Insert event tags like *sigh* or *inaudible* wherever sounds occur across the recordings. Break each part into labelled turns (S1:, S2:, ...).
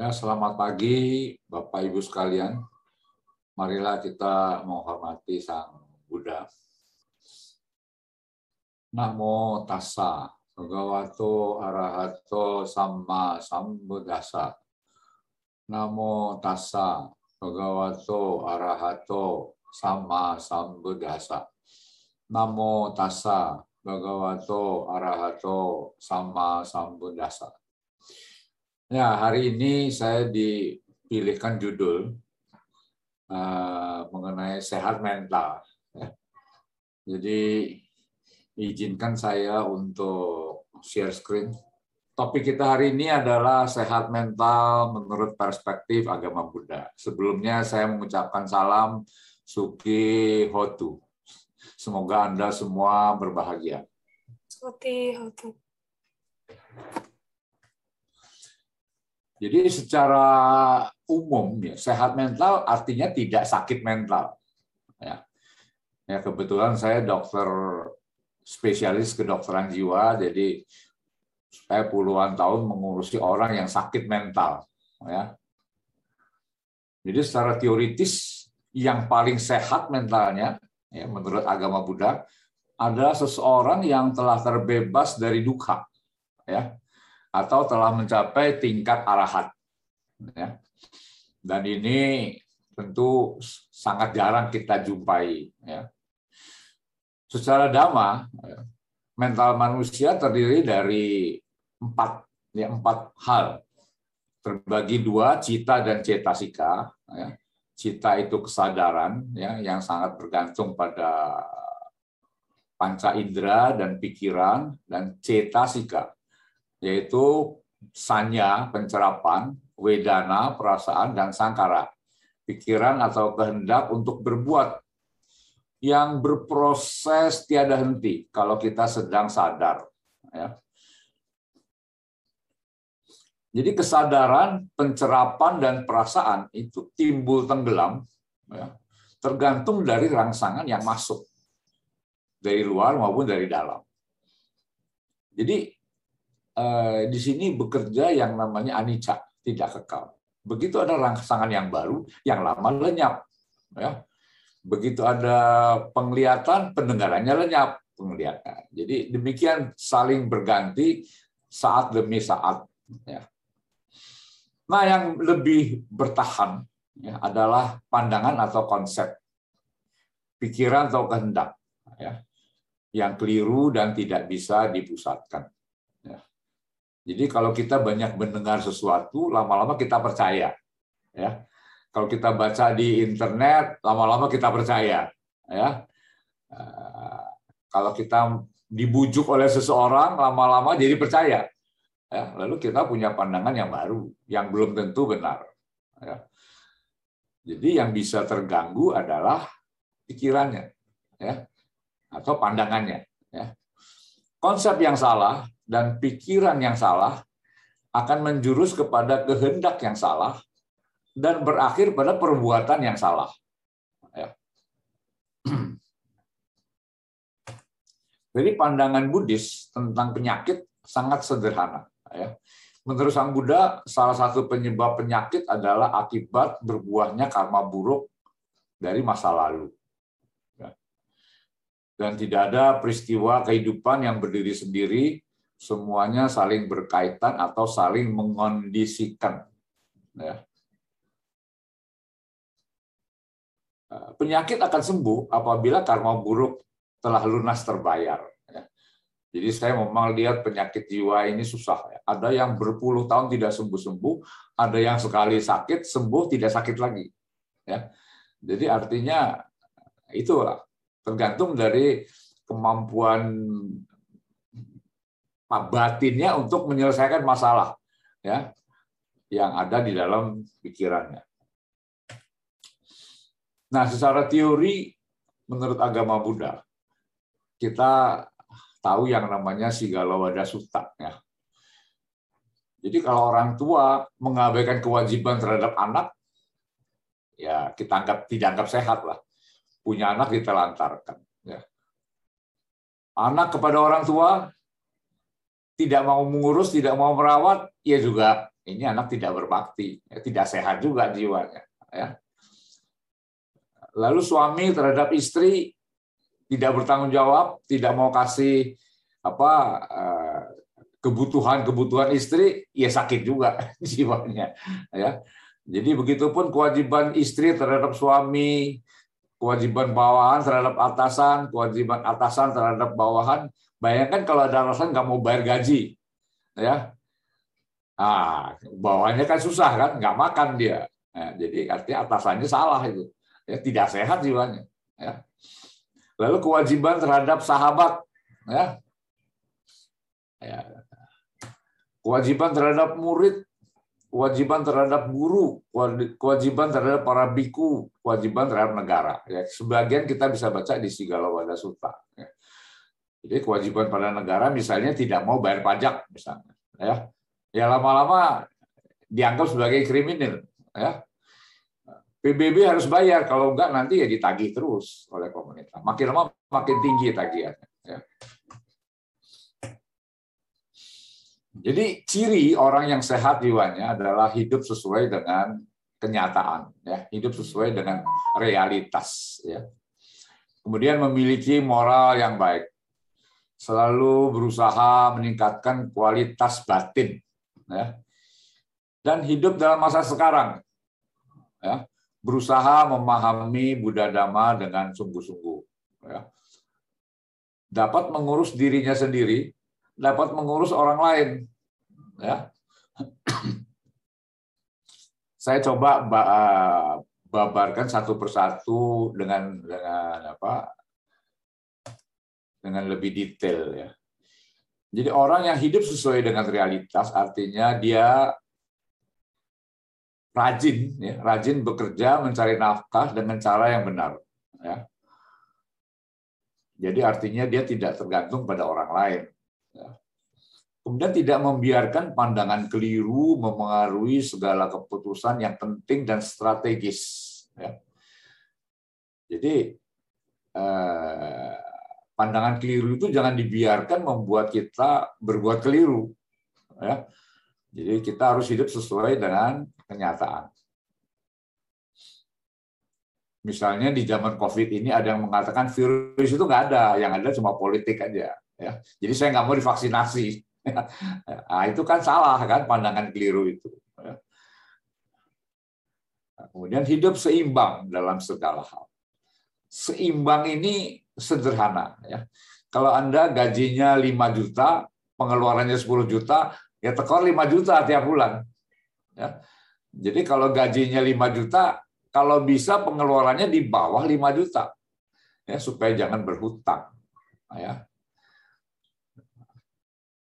S1: Ya, selamat pagi Bapak Ibu sekalian. Marilah kita menghormati Sang Buddha. Namo tassa bhagavato arahato samma sambuddhassa. Namo tassa bhagavato arahato samma sambuddhassa. Namo tassa bhagavato arahato samma sambuddhassa. Ya, hari ini saya dipilihkan judul uh, mengenai sehat mental. Jadi izinkan saya untuk share screen. Topik kita hari ini adalah sehat mental menurut perspektif agama Buddha. Sebelumnya saya mengucapkan salam Suki Hotu. Semoga Anda semua berbahagia.
S2: Suki Hotu.
S1: Jadi secara umum ya sehat mental artinya tidak sakit mental. Ya, ya kebetulan saya dokter spesialis kedokteran jiwa, jadi saya puluhan tahun mengurusi orang yang sakit mental. Ya. Jadi secara teoritis yang paling sehat mentalnya, ya, menurut agama Buddha, adalah seseorang yang telah terbebas dari duka. Ya atau telah mencapai tingkat arahat. Ya. Dan ini tentu sangat jarang kita jumpai. Ya. Secara dhamma, mental manusia terdiri dari empat, ya, empat hal. Terbagi dua, cita dan cetasika. Ya. Cita itu kesadaran ya, yang sangat bergantung pada panca indera dan pikiran, dan cetasika yaitu sanya, pencerapan, wedana, perasaan, dan sangkara. Pikiran atau kehendak untuk berbuat yang berproses tiada henti kalau kita sedang sadar. Ya. Jadi kesadaran, pencerapan, dan perasaan itu timbul tenggelam, ya, tergantung dari rangsangan yang masuk dari luar maupun dari dalam. Jadi Eh, di sini bekerja yang namanya anicca, tidak kekal. Begitu ada rangsangan yang baru, yang lama lenyap. Ya. Begitu ada penglihatan, pendengarannya lenyap penglihatan. Jadi demikian saling berganti saat demi saat. Ya. Nah, yang lebih bertahan ya, adalah pandangan atau konsep, pikiran atau kehendak, ya, yang keliru dan tidak bisa dipusatkan. Jadi kalau kita banyak mendengar sesuatu, lama-lama kita percaya. Ya. Kalau kita baca di internet, lama-lama kita percaya. Ya. Eh, kalau kita dibujuk oleh seseorang, lama-lama jadi percaya. Ya. Lalu kita punya pandangan yang baru, yang belum tentu benar. Ya. Jadi yang bisa terganggu adalah pikirannya, ya, atau pandangannya. Ya. Konsep yang salah dan pikiran yang salah akan menjurus kepada kehendak yang salah dan berakhir pada perbuatan yang salah. Ya. *clears throat* Jadi pandangan Buddhis tentang penyakit sangat sederhana. Ya. Menurut Sang Buddha, salah satu penyebab penyakit adalah akibat berbuahnya karma buruk dari masa lalu. Dan tidak ada peristiwa kehidupan yang berdiri sendiri semuanya saling berkaitan atau saling mengondisikan. Ya. Penyakit akan sembuh apabila karma buruk telah lunas terbayar. Ya. Jadi saya memang lihat penyakit jiwa ini susah. Ya. Ada yang berpuluh tahun tidak sembuh-sembuh, ada yang sekali sakit sembuh tidak sakit lagi. Jadi artinya itulah tergantung dari kemampuan batinnya untuk menyelesaikan masalah ya yang ada di dalam pikirannya. Nah, secara teori menurut agama Buddha kita tahu yang namanya Sigalawada Sutta ya. Jadi kalau orang tua mengabaikan kewajiban terhadap anak, ya kita anggap tidak anggap sehat lah. Punya anak ditelantarkan. Ya. Anak kepada orang tua tidak mau mengurus, tidak mau merawat, ya juga ini anak tidak berbakti, ya, tidak sehat juga jiwanya. Ya. Lalu suami terhadap istri tidak bertanggung jawab, tidak mau kasih apa eh, kebutuhan-kebutuhan istri, ya sakit juga *laughs* jiwanya. Ya. Jadi begitupun kewajiban istri terhadap suami, kewajiban bawahan terhadap atasan, kewajiban atasan terhadap bawahan. Bayangkan kalau ada atasan nggak mau bayar gaji, ya Ah, bawahnya kan susah kan, nggak makan dia. Nah, jadi artinya atasannya salah itu, ya, tidak sehat jiwanya. Ya. Lalu kewajiban terhadap sahabat, ya. ya. Kewajiban terhadap murid, kewajiban terhadap guru, kewajiban terhadap para biku, kewajiban terhadap negara. Ya, sebagian kita bisa baca di Sigalawada Sutta. Ya. Jadi kewajiban pada negara misalnya tidak mau bayar pajak misalnya, ya ya lama-lama dianggap sebagai kriminal ya PBB harus bayar kalau enggak nanti ya ditagih terus oleh pemerintah makin lama makin tinggi tagihannya ya. Jadi ciri orang yang sehat jiwanya adalah hidup sesuai dengan kenyataan ya. Hidup sesuai dengan realitas ya. Kemudian memiliki moral yang baik. Selalu berusaha meningkatkan kualitas batin ya, dan hidup dalam masa sekarang, ya, berusaha memahami Buddha Dhamma dengan sungguh-sungguh, ya. dapat mengurus dirinya sendiri, dapat mengurus orang lain, ya. *clears throat* Saya coba babarkan satu persatu dengan dengan apa dengan lebih detail ya. Jadi orang yang hidup sesuai dengan realitas artinya dia rajin, ya, rajin bekerja mencari nafkah dengan cara yang benar. Ya. Jadi artinya dia tidak tergantung pada orang lain. Ya. Kemudian tidak membiarkan pandangan keliru memengaruhi segala keputusan yang penting dan strategis. Ya. Jadi eh, pandangan keliru itu jangan dibiarkan membuat kita berbuat keliru. Ya. Jadi kita harus hidup sesuai dengan kenyataan. Misalnya di zaman COVID ini ada yang mengatakan virus itu nggak ada, yang ada cuma politik aja. Ya. Jadi saya nggak mau divaksinasi. *laughs* Nah, itu kan salah kan pandangan keliru itu. Ya. Kemudian hidup seimbang dalam segala hal. Seimbang ini sederhana ya. Kalau Anda gajinya 5 juta, pengeluarannya 10 juta, ya tekor 5 juta tiap bulan. Ya. Jadi kalau gajinya 5 juta, kalau bisa pengeluarannya di bawah 5 juta. Ya, supaya jangan berhutang. Ya.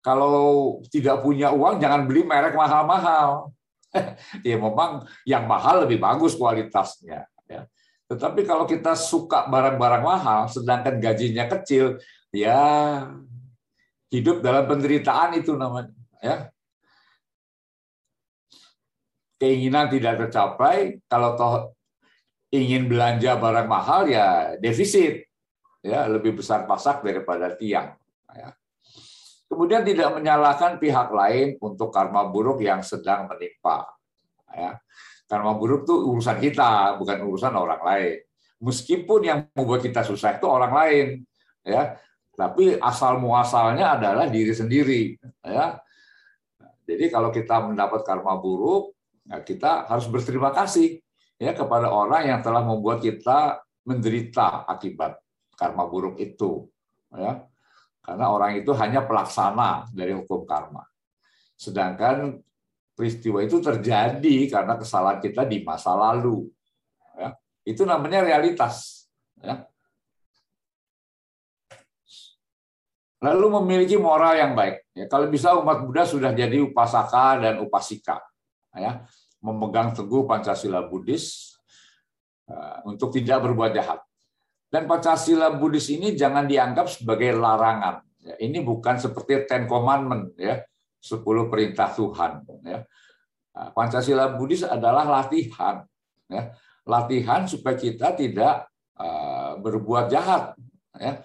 S1: Kalau tidak punya uang, jangan beli merek mahal-mahal. *laughs* ya memang yang mahal lebih bagus kualitasnya. Ya. Tetapi kalau kita suka barang-barang mahal, sedangkan gajinya kecil, ya hidup dalam penderitaan itu namanya. Ya. Keinginan tidak tercapai, kalau toh ingin belanja barang mahal ya defisit, ya lebih besar pasak daripada tiang. Ya. Kemudian tidak menyalahkan pihak lain untuk karma buruk yang sedang menimpa. Ya Karma buruk itu urusan kita, bukan urusan orang lain. Meskipun yang membuat kita susah itu orang lain, ya. Tapi asal muasalnya adalah diri sendiri, ya. Jadi kalau kita mendapat karma buruk, ya kita harus berterima kasih ya kepada orang yang telah membuat kita menderita akibat karma buruk itu, ya. Karena orang itu hanya pelaksana dari hukum karma. Sedangkan peristiwa itu terjadi karena kesalahan kita di masa lalu. Ya, itu namanya realitas. Ya. Lalu memiliki moral yang baik. Ya, kalau bisa umat Buddha sudah jadi upasaka dan upasika. Ya, memegang teguh Pancasila Buddhis uh, untuk tidak berbuat jahat. Dan Pancasila Buddhis ini jangan dianggap sebagai larangan. Ya, ini bukan seperti Ten Commandment, ya, sepuluh perintah Tuhan. Ya. Nah, Pancasila Buddhis adalah latihan, ya. latihan supaya kita tidak uh, berbuat jahat. Ya.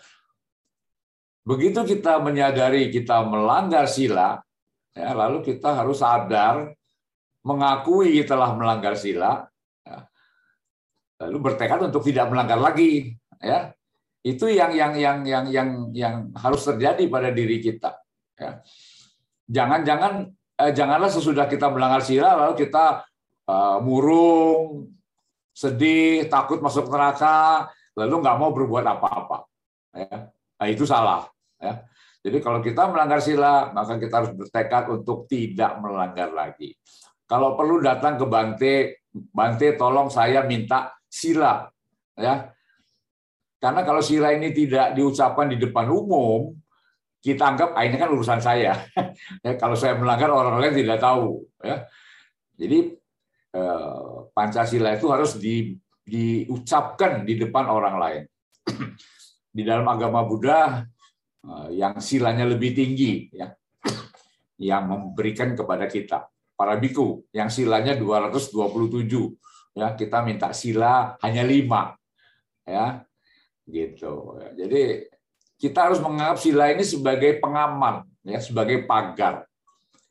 S1: Begitu kita menyadari kita melanggar sila, ya, lalu kita harus sadar mengakui telah melanggar sila, ya, lalu bertekad untuk tidak melanggar lagi, ya itu yang yang yang yang yang yang harus terjadi pada diri kita. Ya. Jangan-jangan eh, janganlah sesudah kita melanggar sila lalu kita uh, murung, sedih, takut masuk neraka, lalu nggak mau berbuat apa-apa. Ya. Nah, itu salah. Ya. Jadi kalau kita melanggar sila, maka kita harus bertekad untuk tidak melanggar lagi. Kalau perlu datang ke Bante, Bante tolong saya minta sila. Ya, karena kalau sila ini tidak diucapkan di depan umum, kita anggap ah, ini kan urusan saya. *laughs* ya, kalau saya melanggar orang lain tidak tahu. Ya. Jadi eh, Pancasila itu harus di, diucapkan di depan orang lain. *clears throat* di dalam agama Buddha eh, yang silanya lebih tinggi, ya, *clears throat* yang memberikan kepada kita para biku yang silanya 227 ya kita minta sila hanya lima ya gitu. Jadi kita harus menganggap sila ini sebagai pengaman, ya, sebagai pagar.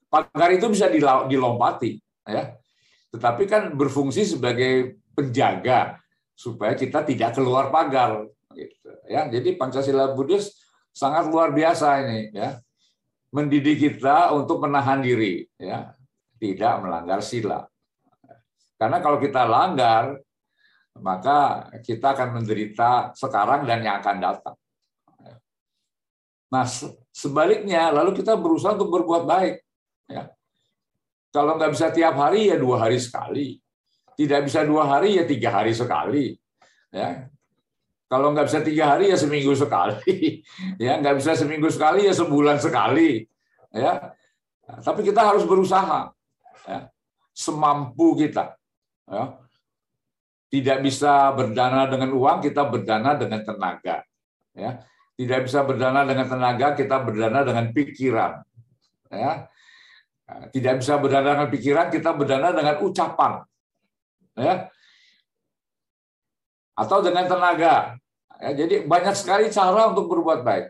S1: Pagar itu bisa dilompati, ya. Tetapi kan berfungsi sebagai penjaga supaya kita tidak keluar pagar, gitu. Ya, jadi Pancasila Buddhis sangat luar biasa ini, ya. Mendidik kita untuk menahan diri, ya, tidak melanggar sila. Karena kalau kita langgar, maka kita akan menderita sekarang dan yang akan datang. Nah, sebaliknya, lalu kita berusaha untuk berbuat baik. Ya. Kalau nggak bisa tiap hari, ya dua hari sekali. Tidak bisa dua hari, ya tiga hari sekali. Ya. Kalau nggak bisa tiga hari, ya seminggu sekali. *laughs* Ya, nggak bisa seminggu sekali, ya sebulan sekali. Ya. Tapi kita harus berusaha. Ya. Semampu kita. Ya tidak bisa berdana dengan uang, kita berdana dengan tenaga. Ya. Tidak bisa berdana dengan tenaga, kita berdana dengan pikiran. Ya. Tidak bisa berdana dengan pikiran, kita berdana dengan ucapan. Ya. Atau dengan tenaga. Ya, jadi banyak sekali cara untuk berbuat baik.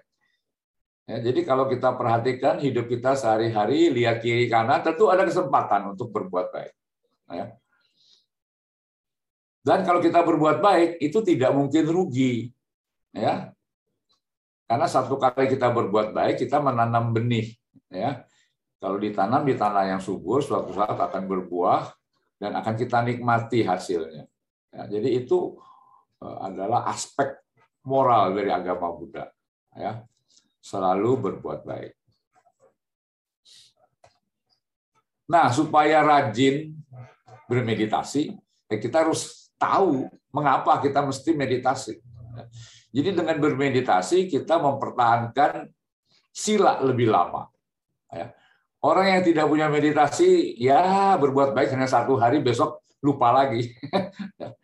S1: Ya, jadi kalau kita perhatikan hidup kita sehari-hari, lihat kiri kanan, tentu ada kesempatan untuk berbuat baik. Ya. Dan kalau kita berbuat baik, itu tidak mungkin rugi. ya Karena satu kali kita berbuat baik, kita menanam benih. ya Kalau ditanam di tanah yang subur, suatu saat akan berbuah, dan akan kita nikmati hasilnya. Ya, jadi itu eh, adalah aspek moral dari agama Buddha. ya Selalu berbuat baik. Nah, supaya rajin bermeditasi, ya kita harus tahu mengapa kita mesti meditasi. Jadi dengan bermeditasi kita mempertahankan sila lebih lama. Ya. Orang yang tidak punya meditasi, ya berbuat baik hanya satu hari, besok lupa lagi. *laughs*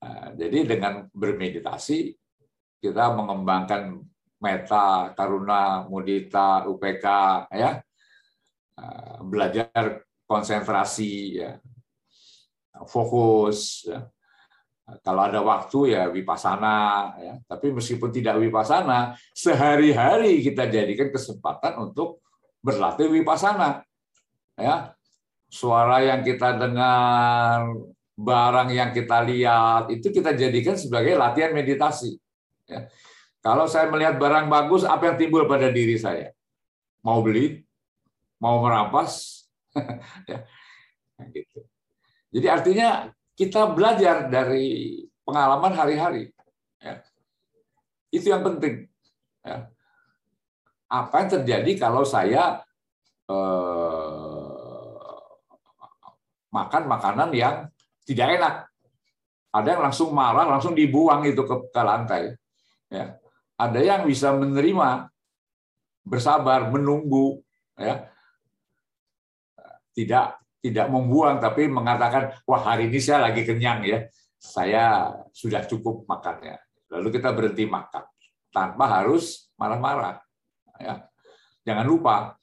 S1: Nah, jadi dengan bermeditasi, kita mengembangkan meta, karuna, mudita, UPK, ya, nah, belajar konsentrasi, ya, fokus, ya kalau ada waktu ya wipasana ya. Tapi meskipun tidak wipasana, sehari-hari kita jadikan kesempatan untuk berlatih wipasana. Ya. Suara yang kita dengar, barang yang kita lihat, itu kita jadikan sebagai latihan meditasi. Ya. Kalau saya melihat barang bagus, apa yang timbul pada diri saya? Mau beli? Mau merampas? *laughs* ya. gitu. Jadi artinya kita belajar dari pengalaman hari-hari. Ya. Itu yang penting. Ya. Apa yang terjadi kalau saya eh, makan makanan yang tidak enak? Ada yang langsung marah, langsung dibuang itu ke, ke lantai. Ya. Ada yang bisa menerima, bersabar, menunggu, ya. Tidak tidak membuang tapi mengatakan wah hari ini saya lagi kenyang ya. Saya sudah cukup makannya. Lalu kita berhenti makan tanpa harus marah-marah ya. Jangan lupa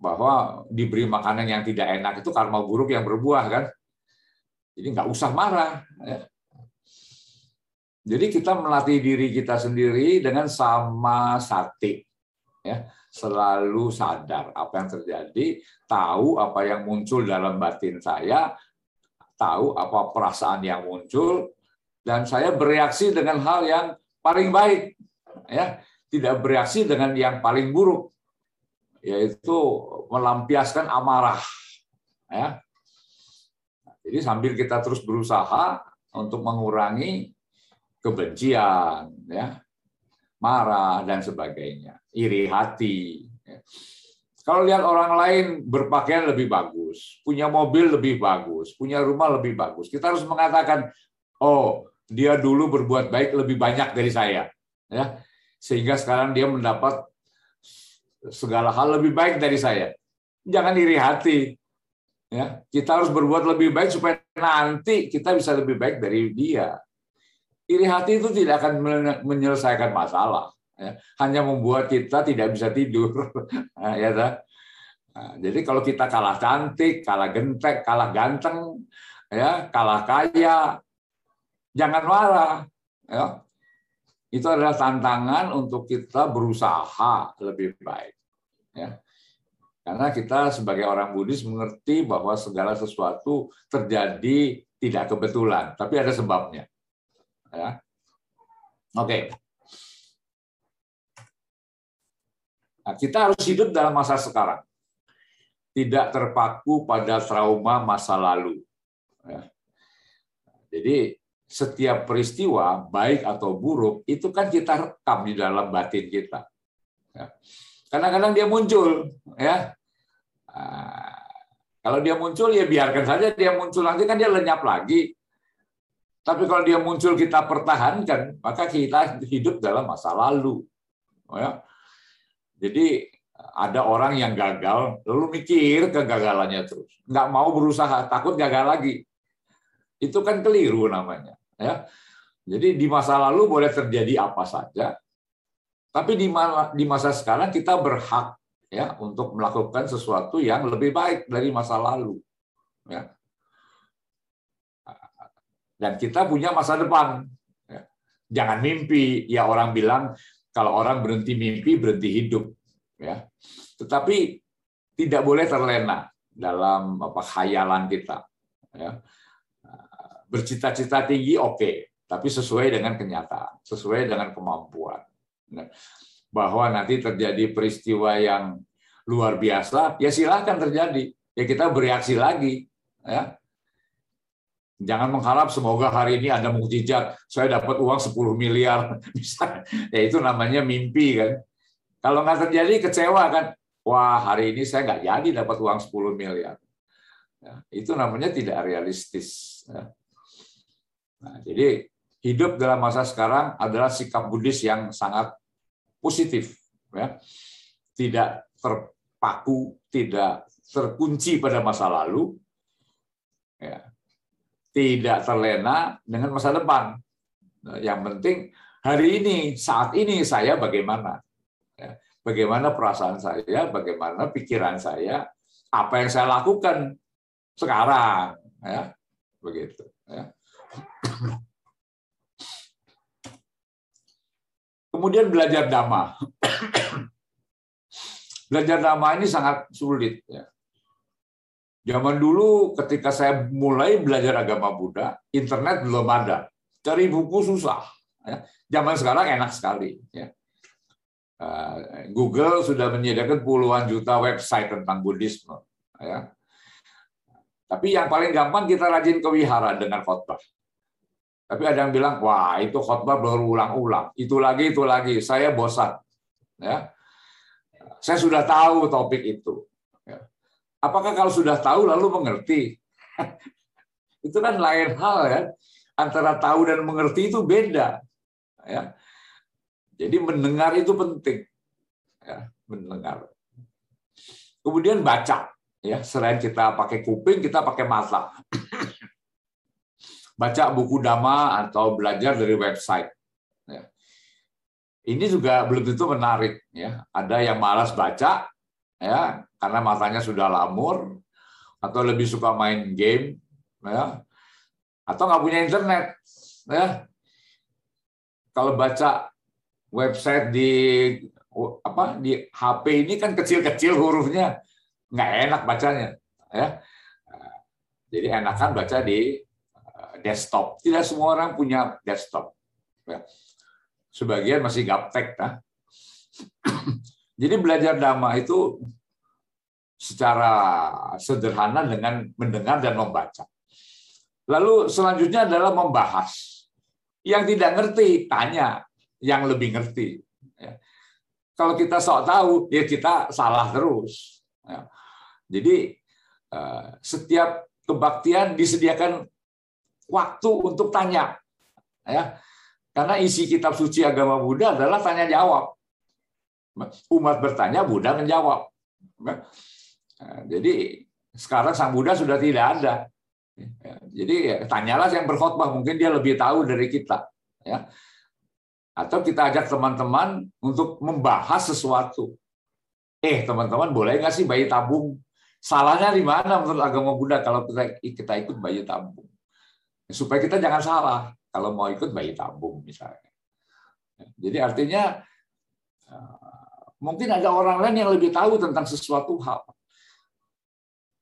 S1: bahwa diberi makanan yang tidak enak itu karma buruk yang berbuah kan. Jadi nggak usah marah ya. jadi kita melatih diri kita sendiri dengan sama sati ya selalu sadar apa yang terjadi, tahu apa yang muncul dalam batin saya, tahu apa perasaan yang muncul, dan saya bereaksi dengan hal yang paling baik, ya, tidak bereaksi dengan yang paling buruk, yaitu melampiaskan amarah, ya. Jadi sambil kita terus berusaha untuk mengurangi kebencian, ya, marah dan sebagainya, iri hati. Ya. Kalau lihat orang lain berpakaian lebih bagus, punya mobil lebih bagus, punya rumah lebih bagus, kita harus mengatakan, oh dia dulu berbuat baik lebih banyak dari saya, ya sehingga sekarang dia mendapat segala hal lebih baik dari saya. Jangan iri hati, ya kita harus berbuat lebih baik supaya nanti kita bisa lebih baik dari dia iri hati itu tidak akan menyelesaikan masalah ya. hanya membuat kita tidak bisa tidur *laughs* ya nah, jadi kalau kita kalah cantik kalah gentek kalah ganteng ya kalah kaya jangan marah ya itu adalah tantangan untuk kita berusaha lebih baik ya karena kita sebagai orang Buddhis mengerti bahwa segala sesuatu terjadi tidak kebetulan, tapi ada sebabnya. Ya. Oke. Nah, kita harus hidup dalam masa sekarang. Tidak terpaku pada trauma masa lalu. Ya. Jadi setiap peristiwa, baik atau buruk, itu kan kita rekam di dalam batin kita. Ya. Kadang-kadang dia muncul, ya. Nah, kalau dia muncul ya biarkan saja dia muncul nanti kan dia lenyap lagi. Tapi kalau dia muncul kita pertahankan, maka kita hidup dalam masa lalu. Oh ya. Jadi ada orang yang gagal, lalu mikir kegagalannya terus, nggak mau berusaha, takut gagal lagi. Itu kan keliru namanya. Ya. Jadi di masa lalu boleh terjadi apa saja, tapi di masa sekarang kita berhak ya untuk melakukan sesuatu yang lebih baik dari masa lalu. Ya dan kita punya masa depan. Ya. Jangan mimpi, ya orang bilang kalau orang berhenti mimpi berhenti hidup, ya. Tetapi tidak boleh terlena dalam apa khayalan kita. Ya. Bercita-cita tinggi oke, okay, tapi sesuai dengan kenyataan, sesuai dengan kemampuan. Ya. Bahwa nanti terjadi peristiwa yang luar biasa, ya silahkan terjadi. Ya kita bereaksi lagi, ya Jangan mengharap semoga hari ini ada mukjizat, saya dapat uang 10 miliar. *laughs* Ya itu namanya mimpi kan. Kalau nggak terjadi kecewa kan. Wah hari ini saya nggak jadi dapat uang 10 miliar. Ya, itu namanya tidak realistis. Ya. Nah, jadi hidup dalam masa sekarang adalah sikap Buddhis yang sangat positif. Ya. Tidak terpaku, tidak terkunci pada masa lalu. Ya tidak terlena dengan masa depan. Nah, yang penting hari ini, saat ini saya bagaimana? Ya, bagaimana perasaan saya, bagaimana pikiran saya, apa yang saya lakukan sekarang, ya, begitu. Ya. Kemudian belajar dhamma. *coughs* belajar dhamma ini sangat sulit. Ya. Zaman dulu ketika saya mulai belajar agama Buddha, internet belum ada. Cari buku susah. Ya. Zaman sekarang enak sekali. Ya. Eh, Google sudah menyediakan puluhan juta website tentang Buddhisme. Ya. Tapi yang paling gampang kita rajin ke wihara dengan khotbah. Tapi ada yang bilang, wah itu khotbah berulang-ulang. Itu lagi, itu lagi. Saya bosan. Ya. Saya sudah tahu topik itu. Apakah kalau sudah tahu lalu mengerti? *laughs* itu kan lain hal ya. Antara tahu dan mengerti itu beda. Ya. Jadi mendengar itu penting. Ya, mendengar. Kemudian baca. Ya, selain kita pakai kuping, kita pakai mata. *coughs* baca buku dhamma atau belajar dari website. Ya. Ini juga belum tentu menarik. Ya. Ada yang malas baca, ya karena matanya sudah lamur atau lebih suka main game ya atau nggak punya internet ya kalau baca website di apa di HP ini kan kecil-kecil hurufnya nggak enak bacanya ya jadi enakan baca di eh, desktop tidak semua orang punya desktop ya. sebagian masih gaptek nah. Jadi belajar dhamma itu secara sederhana dengan mendengar dan membaca. Lalu selanjutnya adalah membahas. Yang tidak ngerti tanya. Yang lebih ngerti. Ya. kalau kita sok tahu ya kita salah terus. Ya. Jadi eh, setiap kebaktian disediakan waktu untuk tanya, ya, karena isi kitab suci agama Buddha adalah tanya jawab. Umat bertanya, Buddha menjawab. Ya. Eh, jadi sekarang sang Buddha sudah tidak ada. Ya, jadi ya, tanyalah yang berkhotbah, mungkin dia lebih tahu dari kita. Ya. Atau kita ajak teman-teman untuk membahas sesuatu. Eh, teman-teman, boleh nggak sih bayi tabung Salahnya di mana menurut agama Buddha kalau kita kita ikut bayi tabung? Supaya kita jangan salah kalau mau ikut bayi tabung misalnya. Jadi artinya mungkin ada orang lain yang lebih tahu tentang sesuatu hal.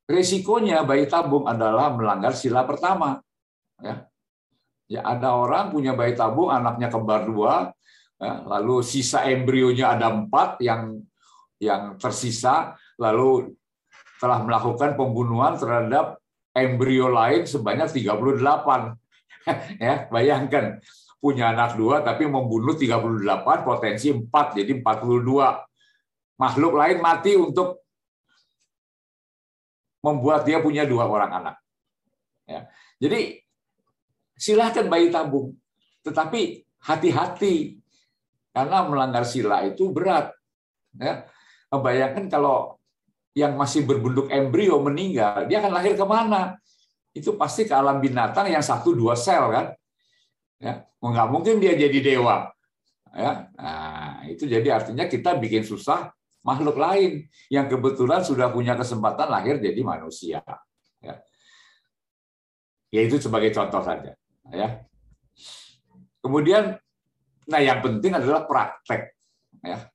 S1: Resikonya bayi tabung adalah melanggar sila pertama. Ya, ya ada orang punya bayi tabung, anaknya kembar dua, ya, lalu sisa embrionya ada empat yang yang tersisa, lalu telah melakukan pembunuhan terhadap embrio lain sebanyak 38. *laughs* ya, bayangkan punya anak dua tapi membunuh 38 potensi 4 jadi 42 makhluk lain mati untuk membuat dia punya dua orang anak. Ya. Jadi silahkan bayi tabung tetapi hati-hati karena melanggar sila itu berat. Ya. Bayangkan kalau yang masih berbentuk embrio meninggal, dia akan lahir ke mana? Itu pasti ke alam binatang yang satu dua sel kan? Ya, nggak mungkin dia jadi dewa. Ya, nah, itu jadi artinya kita bikin susah makhluk lain yang kebetulan sudah punya kesempatan lahir jadi manusia. Ya, ya itu sebagai contoh saja. Ya. Kemudian, nah yang penting adalah praktek. Ya,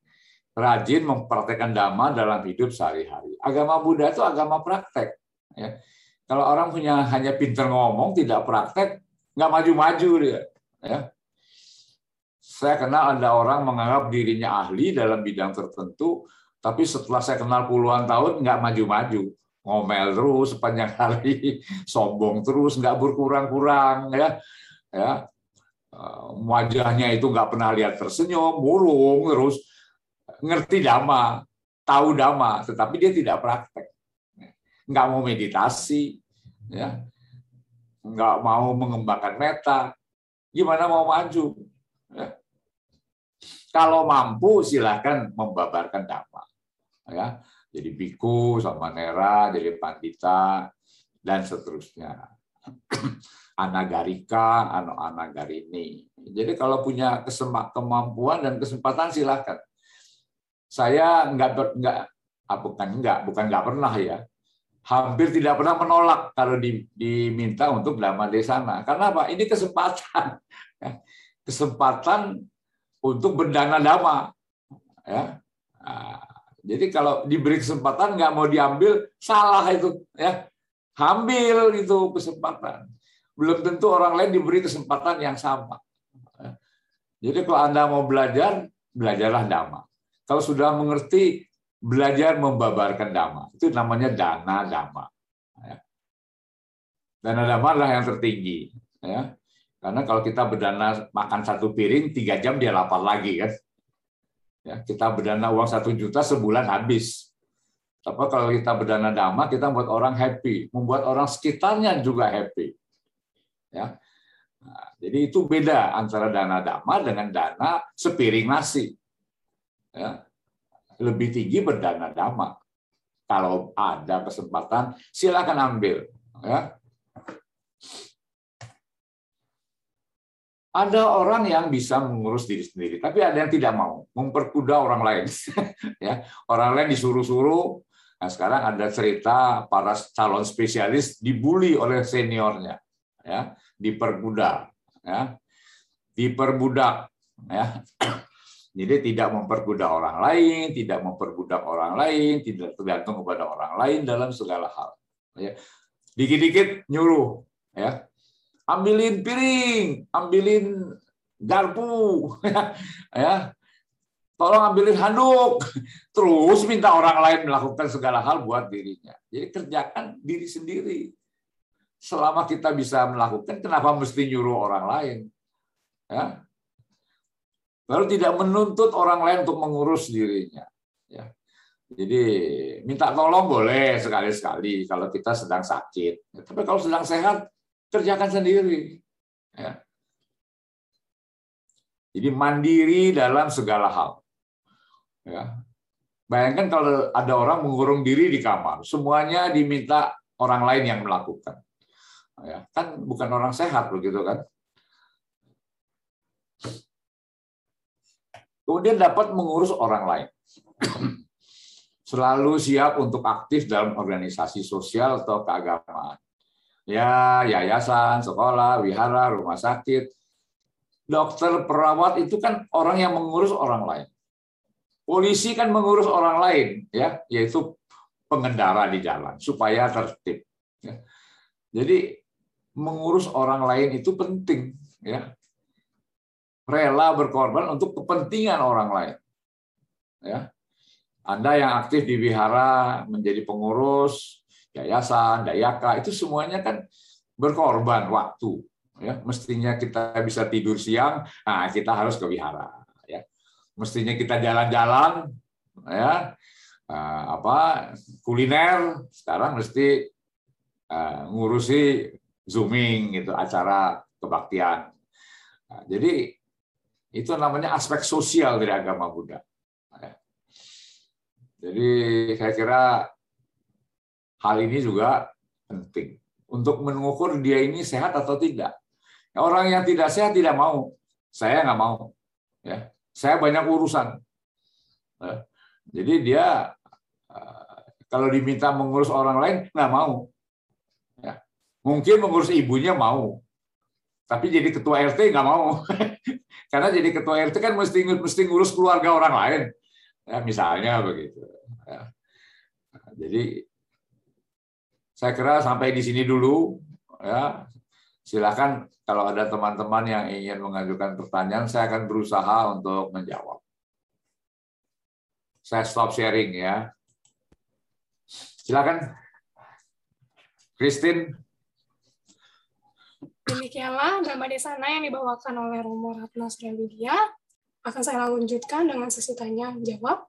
S1: rajin mempraktekkan dhamma dalam hidup sehari-hari. Agama Buddha itu agama praktek. Ya. Kalau orang punya hanya pintar ngomong, tidak praktek, nggak maju-maju dia. Ya. Saya kenal ada orang menganggap dirinya ahli dalam bidang tertentu, tapi setelah saya kenal puluhan tahun nggak maju-maju, ngomel terus sepanjang *laughs* hari, sombong terus, nggak berkurang-kurang, ya, ya, wajahnya itu nggak pernah lihat tersenyum, murung terus, ngerti dhamma, tahu dhamma, tetapi dia tidak praktek. Nggak mau meditasi, ya, nggak mau mengembangkan meta, gimana mau maju? Ya. Kalau mampu silahkan membabarkan dhamma. Ya. Jadi biku, sama nera, jadi pandita, dan seterusnya. *clears throat* Anagarika, anagarini. Jadi kalau punya kemampuan dan kesempatan silahkan saya nggak nggak ah, bukan nggak bukan nggak pernah ya hampir tidak pernah menolak kalau diminta untuk dhamma desana karena apa? Ini kesempatan. Ya. kesempatan untuk berdana dhamma ya. Nah, jadi kalau diberi kesempatan nggak mau diambil salah itu. Ya. Ambil itu kesempatan. Belum tentu orang lain diberi kesempatan yang sama. Ya. jadi kalau anda mau belajar belajarlah dhamma. Kalau sudah mengerti, belajar membabarkan dhamma. Itu namanya dana dhamma. Ya. Dana dhamma adalah yang tertinggi. Ya. Karena kalau kita berdana makan satu piring, tiga jam dia lapar lagi. kan. Ya, kita berdana uang satu juta sebulan habis. Tapi kalau kita berdana dhamma, kita membuat orang happy, membuat orang sekitarnya juga happy. Ya. Nah, jadi itu beda antara dana dhamma dengan dana sepiring nasi ya, lebih tinggi berdana dama. Kalau ada kesempatan, silakan ambil. Ya. Ada orang yang bisa mengurus diri sendiri, tapi ada yang tidak mau memperkuda orang lain. *laughs* ya, orang lain disuruh-suruh. Nah, sekarang ada cerita para calon spesialis dibully oleh seniornya, ya, diperkuda, ya, diperbudak, ya Jadi tidak memperbudak orang lain, tidak memperbudak orang lain, tidak tergantung kepada orang lain dalam segala hal. Ya. Dikit-dikit nyuruh, ya ambilin piring, ambilin garpu, *laughs* ya, tolong ambilin handuk, terus minta orang lain melakukan segala hal buat dirinya. Jadi kerjakan diri sendiri. Selama kita bisa melakukan, kenapa mesti nyuruh orang lain? Ya, Lalu tidak menuntut orang lain untuk mengurus dirinya. Ya. Jadi minta tolong boleh sekali-sekali kalau kita sedang sakit. Ya, tapi kalau sedang sehat, kerjakan sendiri. Ya. Jadi mandiri dalam segala hal. Ya. Bayangkan kalau ada orang mengurung diri di kamar, semuanya diminta orang lain yang melakukan. Ya, kan bukan orang sehat begitu kan? Kemudian dapat mengurus orang lain. *clears throat* Selalu siap untuk aktif dalam organisasi sosial atau keagamaan. Ya, yayasan, sekolah, wihara, rumah sakit. Dokter, perawat itu kan orang yang mengurus orang lain. Polisi kan mengurus orang lain, ya, yaitu pengendara di jalan supaya tertib. Ya. Jadi mengurus orang lain itu penting, ya rela berkorban untuk kepentingan orang lain. Ya. Anda yang aktif di wihara menjadi pengurus yayasan, dayaka itu semuanya kan berkorban waktu. Ya, mestinya kita bisa tidur siang, nah kita harus ke wihara. Ya, mestinya kita jalan-jalan, ya, eh, apa kuliner, sekarang mesti uh, ngurusi zooming gitu acara kebaktian. Nah, jadi itu namanya aspek sosial dari agama Buddha. Ya. Jadi saya kira hal ini juga penting untuk mengukur dia ini sehat atau tidak. Orang yang tidak sehat tidak mau, saya nggak mau. Ya, saya banyak urusan. Ya. Jadi dia eh, kalau diminta mengurus orang lain nggak mau. Ya. Mungkin mengurus ibunya mau, tapi jadi ketua RT nggak mau. *laughs* Karena jadi ketua RT kan mesti mesti ngurus keluarga orang lain. Ya, misalnya begitu. Ya. Jadi saya kira sampai di sini dulu ya. Silakan kalau ada teman-teman yang ingin mengajukan pertanyaan, saya akan berusaha untuk menjawab. Saya stop sharing ya. Silakan. Christine.
S2: Demikianlah drama Desana yang dibawakan oleh Romo Ratna Suryawidia. Akan saya lanjutkan dengan sesi tanya jawab.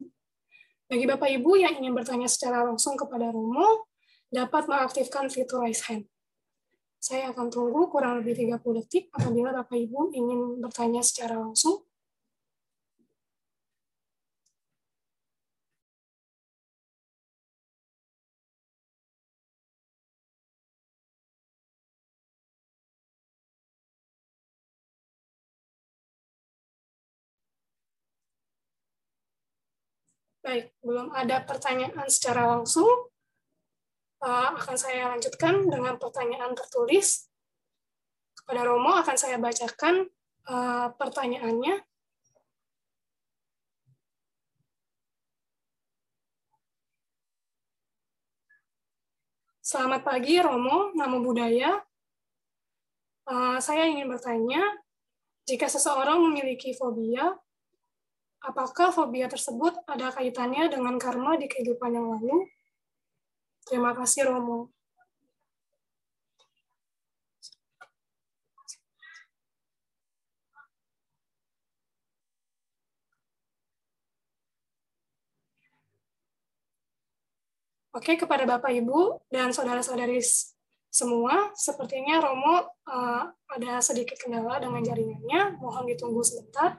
S2: Bagi Bapak Ibu yang ingin bertanya secara langsung kepada Romo, dapat mengaktifkan fitur raise hand. Saya akan tunggu kurang lebih 30 detik apabila Bapak Ibu ingin bertanya secara langsung. Baik, belum ada pertanyaan secara langsung. Uh, akan saya lanjutkan dengan pertanyaan tertulis. Kepada Romo akan saya bacakan uh, pertanyaannya. Selamat pagi, Romo. Nama budaya. Uh, saya ingin bertanya, jika seseorang memiliki fobia, Apakah fobia tersebut ada kaitannya dengan karma di kehidupan yang lalu? Terima kasih, Romo. Oke, kepada Bapak, Ibu, dan saudara-saudari semua, sepertinya Romo uh, ada sedikit kendala dengan jaringannya. Mohon ditunggu sebentar.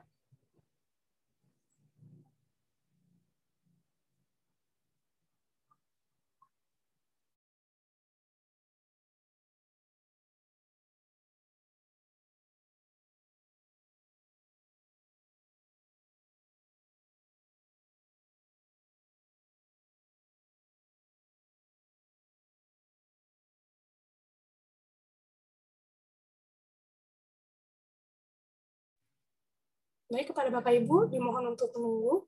S2: Baik, kepada Bapak Ibu, dimohon untuk menunggu.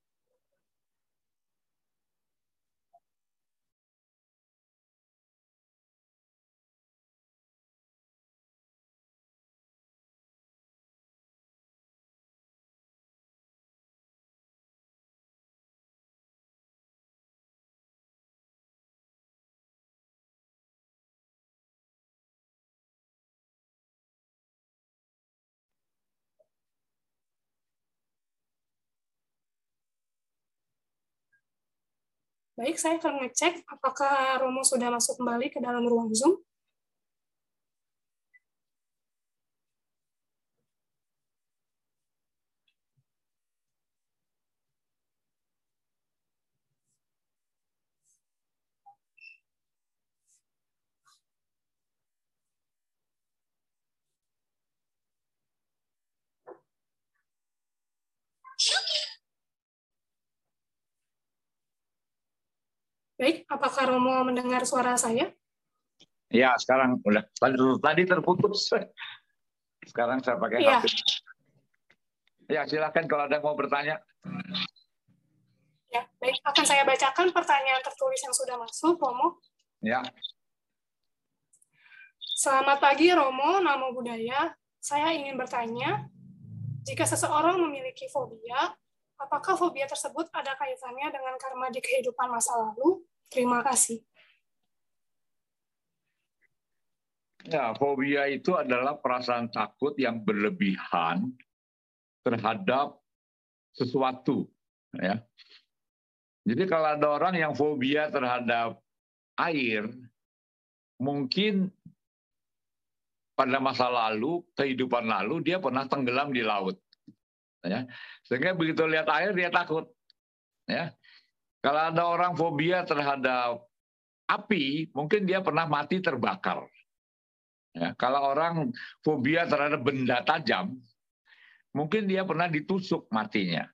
S2: Baik, saya akan ngecek apakah Romo sudah masuk kembali ke dalam ruang Zoom. Baik, apakah Romo mendengar suara saya?
S1: Ya, sekarang udah tadi, tadi terputus. Sekarang saya pakai
S2: ya.
S1: HP. Ya, silakan kalau ada yang mau bertanya.
S2: Ya, baik. Akan saya bacakan pertanyaan tertulis yang sudah masuk, Romo.
S1: Ya.
S2: Selamat pagi, Romo. Nama budaya. Saya ingin bertanya, jika seseorang memiliki fobia, apakah fobia tersebut ada kaitannya dengan karma di kehidupan masa lalu? Terima kasih.
S1: Ya, fobia itu adalah perasaan takut yang berlebihan terhadap sesuatu. Ya. Jadi kalau ada orang yang fobia terhadap air, mungkin pada masa lalu, kehidupan lalu, dia pernah tenggelam di laut. Ya. Sehingga begitu lihat air, dia takut. Ya. Kalau ada orang fobia terhadap api, mungkin dia pernah mati terbakar. Ya, kalau orang fobia terhadap benda tajam, mungkin dia pernah ditusuk matinya.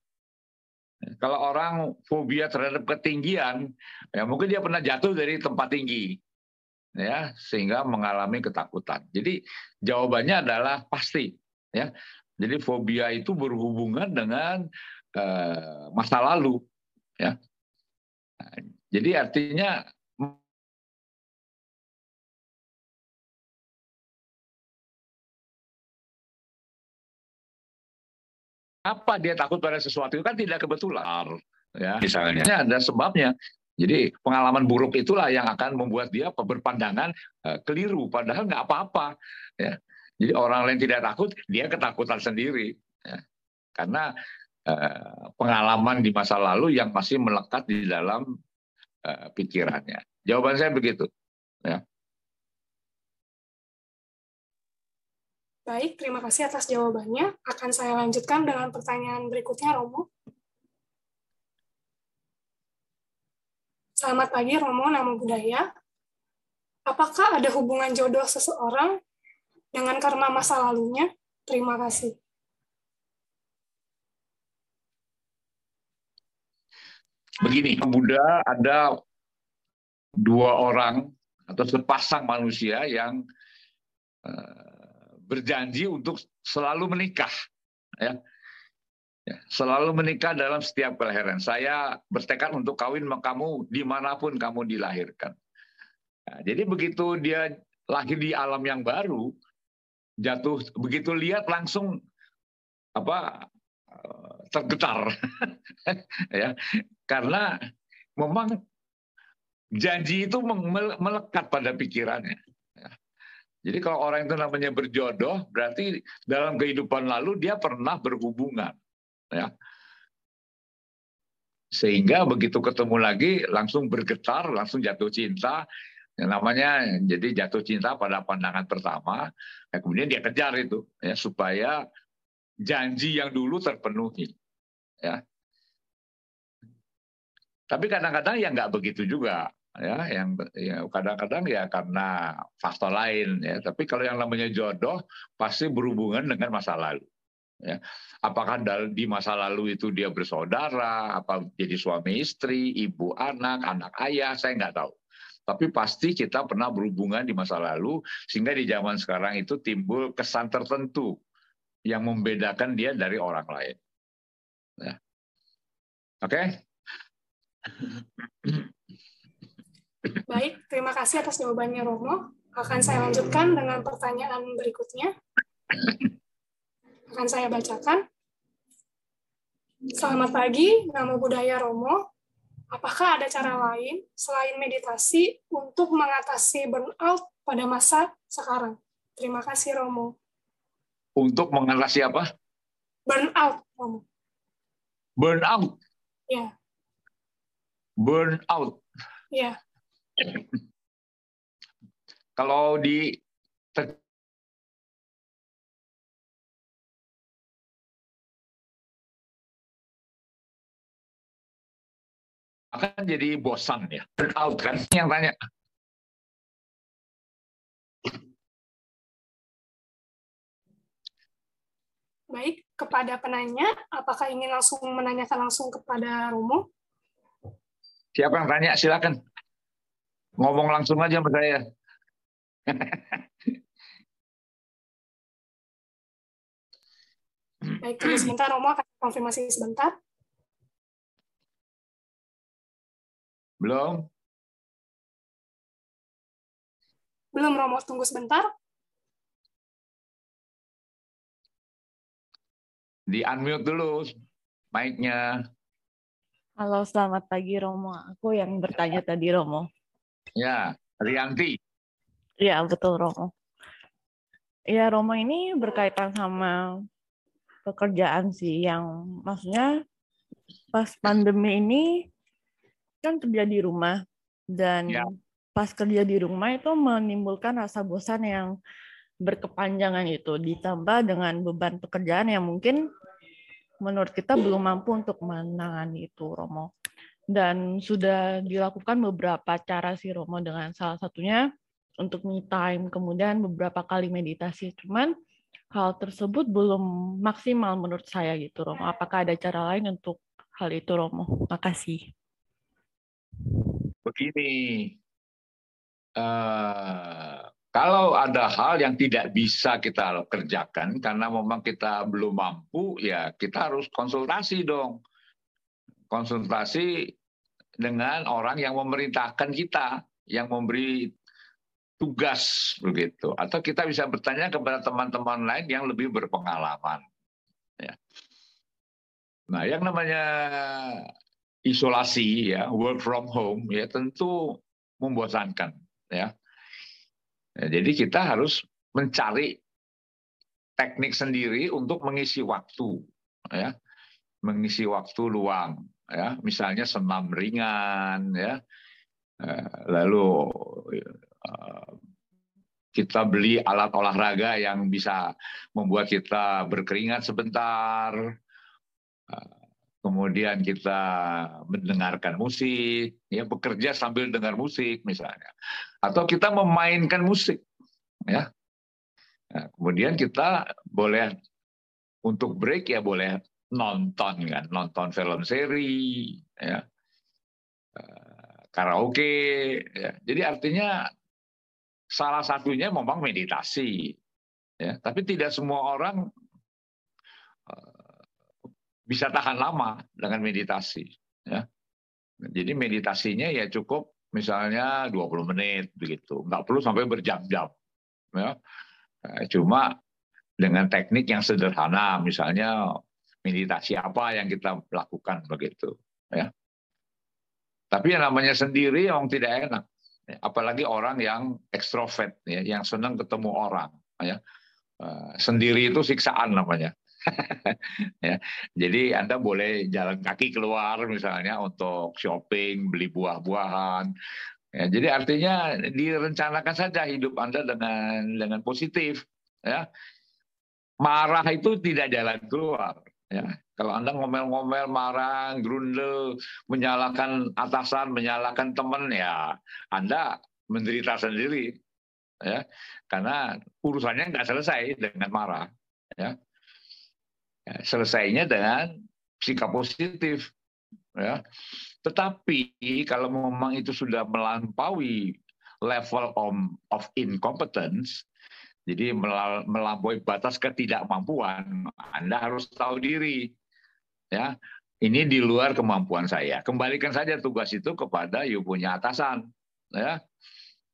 S1: Kalau orang fobia terhadap ketinggian, ya mungkin dia pernah jatuh dari tempat tinggi, ya sehingga mengalami ketakutan. Jadi jawabannya adalah pasti, ya. Jadi fobia itu berhubungan dengan uh, masa lalu, ya. Jadi artinya apa dia takut pada sesuatu itu kan tidak kebetulan ya. Misalnya. Ada sebabnya. Jadi pengalaman buruk itulah yang akan membuat dia berpandangan uh, keliru padahal nggak apa-apa ya. Jadi orang lain tidak takut dia ketakutan sendiri ya. karena pengalaman di masa lalu yang masih melekat di dalam uh, pikirannya. Jawaban saya begitu. Ya.
S2: Baik, terima kasih atas jawabannya. Akan saya lanjutkan dengan pertanyaan berikutnya, Romo. Selamat pagi, Romo, nama budaya. Apakah ada hubungan jodoh seseorang dengan karma masa lalunya? Terima kasih.
S1: Begini, Buddha ada dua orang atau sepasang manusia yang uh, berjanji untuk selalu menikah, ya. ya. Selalu menikah dalam setiap kelahiran. Saya bertekad untuk kawin sama kamu di mana pun kamu dilahirkan. Nah, jadi begitu dia lahir di alam yang baru, jatuh begitu lihat langsung apa eh, tergetar *laughs* ya karena memang janji itu melekat pada pikirannya. Ya. Jadi kalau orang itu namanya berjodoh, berarti dalam kehidupan lalu dia pernah berhubungan. Ya. Sehingga begitu ketemu lagi langsung bergetar, langsung jatuh cinta. Yang namanya jadi jatuh cinta pada pandangan pertama, ya kemudian dia kejar itu ya supaya janji yang dulu terpenuhi. Ya, tapi kadang-kadang ya nggak begitu juga ya yang ya kadang-kadang ya karena faktor lain ya tapi kalau yang namanya jodoh pasti berhubungan dengan masa lalu ya apakah di masa lalu itu dia bersaudara apa jadi suami istri ibu anak anak ayah saya nggak tahu tapi pasti kita pernah berhubungan di masa lalu sehingga di zaman sekarang itu timbul kesan tertentu yang membedakan dia dari orang lain Ya. Oke. Okay?
S2: Baik, terima kasih atas jawabannya Romo. Akan saya lanjutkan dengan pertanyaan berikutnya. Akan saya bacakan. Selamat pagi, nama budaya Romo. Apakah ada cara lain selain meditasi untuk mengatasi burnout pada masa sekarang? Terima kasih, Romo.
S1: Untuk mengatasi apa?
S2: Burnout, Romo.
S1: Burnout?
S2: Ya.
S1: Burnout?
S2: Ya.
S1: Kalau di akan jadi bosan ya. Burnout kan yang tanya.
S2: Baik, kepada penanya, apakah ingin langsung menanyakan langsung kepada Romo?
S1: Siapa yang tanya? Silakan. Ngomong langsung aja sama saya. *laughs*
S2: Baik, tunggu sebentar, Romo akan konfirmasi sebentar.
S1: Belum?
S2: Belum, Romo. Tunggu sebentar.
S1: Di unmute dulu mic-nya.
S3: Halo, selamat pagi Romo. Aku yang bertanya tadi Romo.
S1: Ya, Rianti.
S3: Ya, betul Romo. Ya, Romo ini berkaitan sama pekerjaan sih yang maksudnya pas pandemi ini kan kerja di rumah dan ya. pas kerja di rumah itu menimbulkan rasa bosan yang berkepanjangan itu ditambah dengan beban pekerjaan yang mungkin menurut kita belum mampu untuk menangani itu Romo. Dan sudah dilakukan beberapa cara sih Romo dengan salah satunya untuk me time kemudian beberapa kali meditasi. Cuman hal tersebut belum maksimal menurut saya gitu Romo. Apakah ada cara lain untuk hal itu Romo? Makasih.
S1: Begini, uh, kalau ada hal yang tidak bisa kita kerjakan karena memang kita belum mampu, ya kita harus konsultasi dong. Konsultasi dengan orang yang memerintahkan kita, yang memberi tugas begitu. Atau kita bisa bertanya kepada teman-teman lain yang lebih berpengalaman. Ya. Nah, yang namanya isolasi ya work from home ya tentu membosankan ya. Ya jadi kita harus mencari teknik sendiri untuk mengisi waktu ya. Mengisi waktu luang ya. Misalnya senam ringan ya. Eh, lalu eh, kita beli alat olahraga yang bisa membuat kita berkeringat sebentar eh, kemudian kita mendengarkan musik, ya bekerja sambil dengar musik misalnya, atau kita memainkan musik, ya. Nah, kemudian kita boleh untuk break ya boleh nonton kan, nonton film seri, ya, eh, karaoke, ya. Jadi artinya salah satunya memang meditasi, ya. Tapi tidak semua orang bisa tahan lama dengan meditasi. Ya. Jadi meditasinya ya cukup misalnya 20 menit begitu, nggak perlu sampai berjam-jam. Ya. Eh, cuma dengan teknik yang sederhana, misalnya meditasi apa yang kita lakukan begitu. Ya. Tapi yang namanya sendiri yang tidak enak. Apalagi orang yang ekstrovert, ya, yang senang ketemu orang. Ya. Eh, sendiri itu siksaan namanya. *laughs* ya. Jadi Anda boleh jalan kaki keluar misalnya untuk shopping, beli buah-buahan. Ya, jadi artinya direncanakan saja hidup Anda dengan dengan positif. Ya. Marah itu tidak jalan keluar. Ya. Kalau Anda ngomel-ngomel, marah, grundel, menyalahkan atasan, menyalahkan teman, ya Anda menderita sendiri. Ya. Karena urusannya nggak selesai dengan marah. Ya. Ya, selesainya dengan sikap positif. Ya. Tetapi kalau memang itu sudah melampaui level of, of incompetence, jadi melampaui batas ketidakmampuan, Anda harus tahu diri. Ya, ini di luar kemampuan saya. Kembalikan saja tugas itu kepada you punya atasan, ya.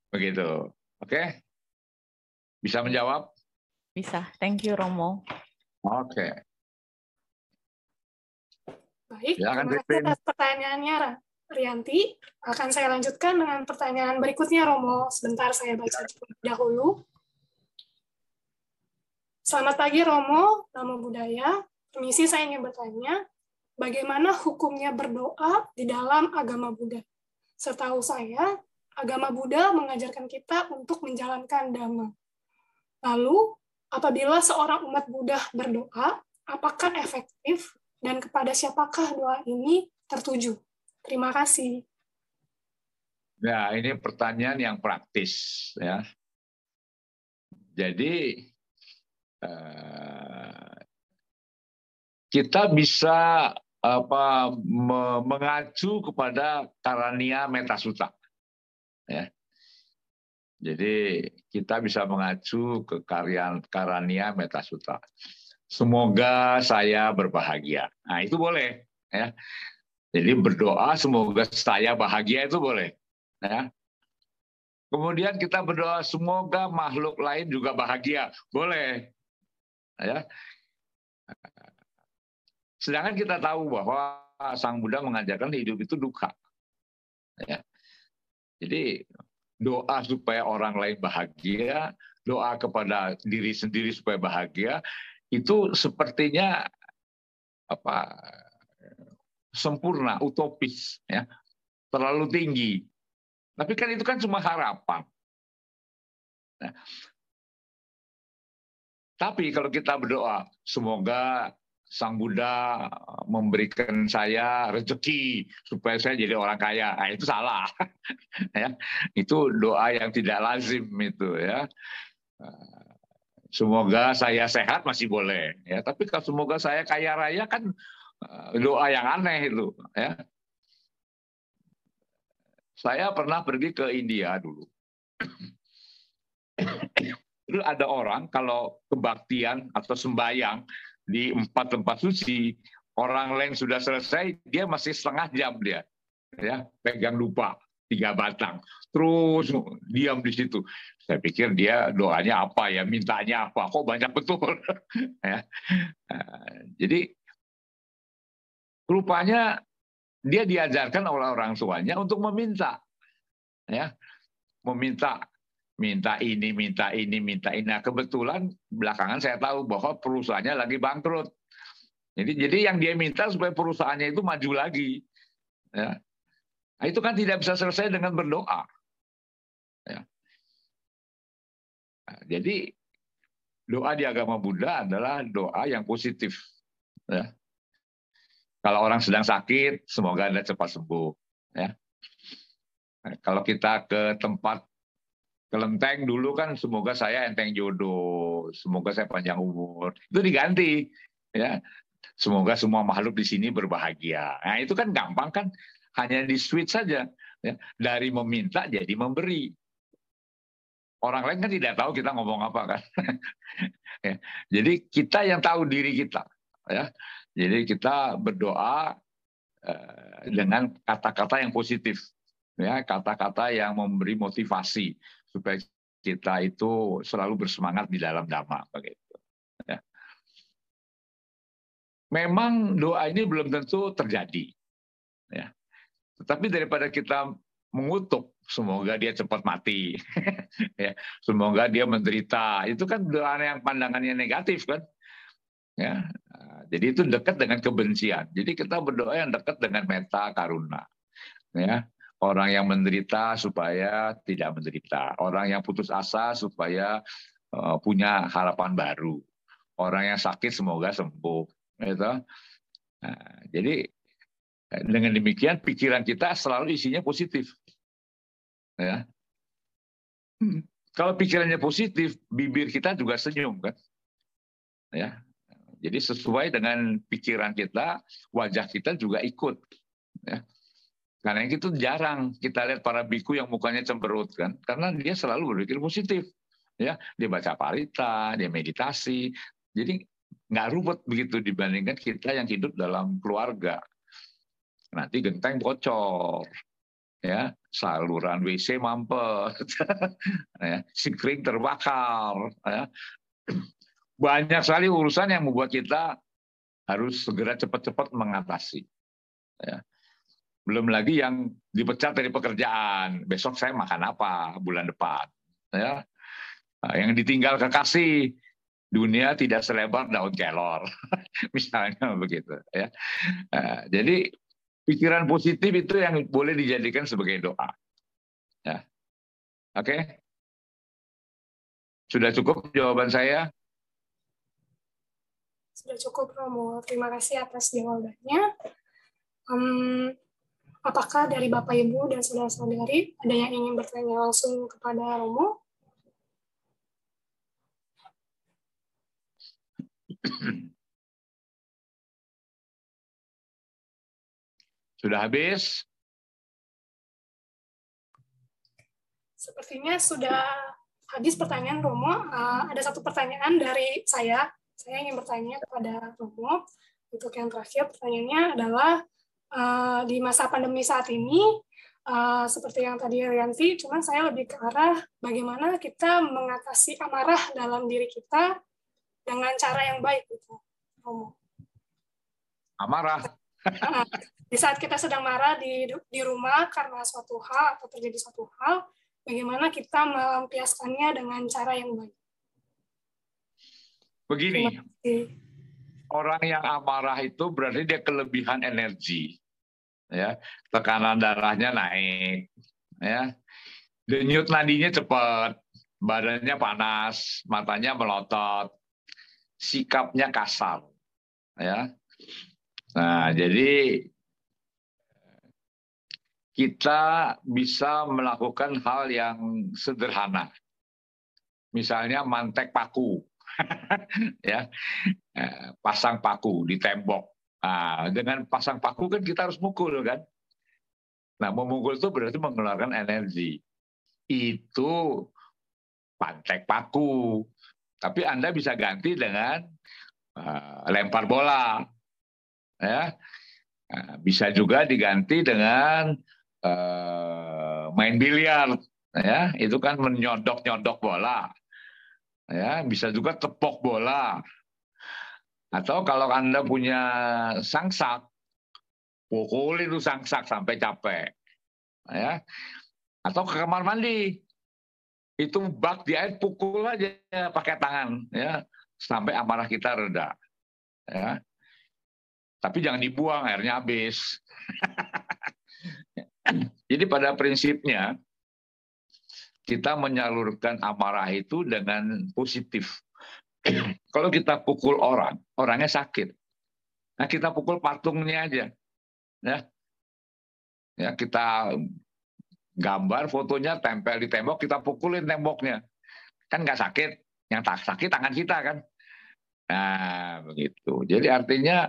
S1: Begitu. Oke? Bisa menjawab?
S3: Bisa. Thank you Romo.
S1: Oke.
S2: Baik, terima kasih atas pertanyaannya Rianti. Akan saya lanjutkan dengan pertanyaan berikutnya Romo. Sebentar saya baca dahulu. Selamat pagi Romo, nama budaya. Permisi saya ingin bertanya, bagaimana hukumnya berdoa di dalam agama Buddha? Setahu saya, agama Buddha mengajarkan kita untuk menjalankan dhamma. Lalu, apabila seorang umat Buddha berdoa, apakah efektif dan kepada siapakah doa ini tertuju? Terima kasih.
S1: Ya, ini pertanyaan yang praktis ya. Jadi Eh, kita bisa apa mengacu kepada karania metasuta ya jadi kita bisa mengacu ke karya karania metasuta semoga saya berbahagia nah itu boleh ya jadi berdoa semoga saya bahagia itu boleh ya kemudian kita berdoa semoga makhluk lain juga bahagia boleh ya. Sedangkan kita tahu bahwa Sang Buddha mengajarkan hidup itu duka. Ya. Jadi doa supaya orang lain bahagia, doa kepada diri sendiri supaya bahagia, itu sepertinya apa sempurna, utopis, ya, terlalu tinggi. Tapi kan itu kan cuma harapan. Nah, tapi kalau kita berdoa, semoga Sang Buddha memberikan saya rezeki supaya saya jadi orang kaya. Nah, itu salah. *laughs* ya. Itu doa yang tidak lazim itu ya. Semoga saya sehat masih boleh ya. Tapi kalau semoga saya kaya raya kan eh, doa yang aneh itu ya. Saya pernah pergi ke India dulu. Itu ada orang kalau kebaktian atau sembayang di empat tempat suci, orang lain sudah selesai, dia masih setengah jam dia, ya pegang lupa tiga batang, terus diam di situ. Saya pikir dia doanya apa ya, mintanya apa, kok banyak betul. *laughs* ya. Nah, jadi rupanya dia diajarkan oleh orang tuanya untuk meminta, ya, meminta minta ini, minta ini, minta ini. Nah, kebetulan belakangan saya tahu bahwa perusahaannya lagi bangkrut. Jadi jadi yang dia minta supaya perusahaannya itu maju lagi. Ya. Nah, itu kan tidak bisa selesai dengan berdoa. Ya. Nah, jadi doa di agama Buddha adalah doa yang positif. Ya. Kalau orang sedang sakit, semoga anda cepat sembuh. Ya. Nah, kalau kita ke tempat kelenteng dulu kan semoga saya enteng jodoh, semoga saya panjang umur. Itu diganti ya. Semoga semua makhluk di sini berbahagia. Nah, itu kan gampang kan hanya di switch saja ya. Dari meminta jadi memberi. Orang lain kan tidak tahu kita ngomong apa kan. *laughs* ya. Jadi kita yang tahu diri kita ya. Jadi kita berdoa eh, dengan kata-kata yang positif ya kata-kata yang memberi motivasi supaya kita itu selalu bersemangat di dalam dhamma begitu. Ya. Memang doa ini belum tentu terjadi. Tetapi daripada kita mengutuk, semoga dia cepat mati, *laughs* ya. semoga dia menderita, itu kan doa yang pandangannya negatif kan, ya. Jadi itu dekat dengan kebencian. Jadi kita berdoa yang dekat dengan meta karuna, ya orang yang menderita supaya tidak menderita, orang yang putus asa supaya uh, punya harapan baru, orang yang sakit semoga sembuh. Gitu. Nah, jadi dengan demikian pikiran kita selalu isinya positif. Ya. Hmm. Kalau pikirannya positif, bibir kita juga senyum kan. Ya. Jadi sesuai dengan pikiran kita, wajah kita juga ikut. Ya. Karena itu jarang kita lihat para biku yang mukanya cemberut kan, karena dia selalu berpikir positif. Ya, dia baca parita, dia meditasi. Jadi nggak ruwet begitu dibandingkan kita yang hidup dalam keluarga. Nanti genteng bocor, ya saluran WC mampet, *laughs* ya, sikring terbakar, ya. banyak sekali urusan yang membuat kita harus segera cepat-cepat mengatasi. Ya. Belum lagi yang dipecat dari pekerjaan, besok saya makan apa bulan depan, ya. Nah, yang ditinggal kekasih, dunia tidak selebar daun kelor, *laughs* misalnya begitu. Ya. Nah, jadi pikiran positif itu yang boleh dijadikan sebagai doa. Ya. Oke? Sudah cukup jawaban saya?
S2: Sudah cukup, Romo. Terima kasih atas jawabannya. Um, apakah dari Bapak Ibu dan saudara-saudari ada yang ingin bertanya langsung kepada Romo? *clears throat*
S1: Sudah habis?
S2: Sepertinya sudah habis pertanyaan Romo. Uh, ada satu pertanyaan dari saya. Saya ingin bertanya kepada Romo. Untuk yang terakhir, pertanyaannya adalah uh, di masa pandemi saat ini, uh, seperti yang tadi Rianti, cuman saya lebih ke arah bagaimana kita mengatasi amarah dalam diri kita dengan cara yang baik gitu. Romo.
S1: Amarah. *laughs*
S2: di saat kita sedang marah di di rumah karena suatu hal atau terjadi suatu hal, bagaimana kita melampiaskannya dengan cara yang baik.
S1: Begini, orang yang amarah itu berarti dia kelebihan energi, ya tekanan darahnya naik, ya denyut nadinya cepat, badannya panas, matanya melotot, sikapnya kasar, ya. Nah, jadi kita bisa melakukan hal yang sederhana. Misalnya mantek paku. *laughs* ya. Eh, pasang paku di tembok. Nah, dengan pasang paku kan kita harus mukul kan. Nah, memukul itu berarti mengeluarkan energi. Itu mantek paku. Tapi Anda bisa ganti dengan uh, lempar bola ya. Nah, bisa juga diganti dengan uh, main biliar ya. Itu kan menyodok nyodok bola ya. Bisa juga tepok bola. Atau kalau anda punya sangsak pukul itu sangsak sampai capek ya. Atau ke kamar mandi itu bak di air pukul aja pakai tangan ya. Sampai amarah kita reda ya tapi jangan dibuang, airnya habis. *laughs* Jadi pada prinsipnya, kita menyalurkan amarah itu dengan positif. *clears throat* Kalau kita pukul orang, orangnya sakit. Nah kita pukul patungnya aja. Ya, ya kita gambar fotonya tempel di tembok, kita pukulin temboknya. Kan nggak sakit. Yang tak sakit tangan kita kan. Nah, begitu. Jadi artinya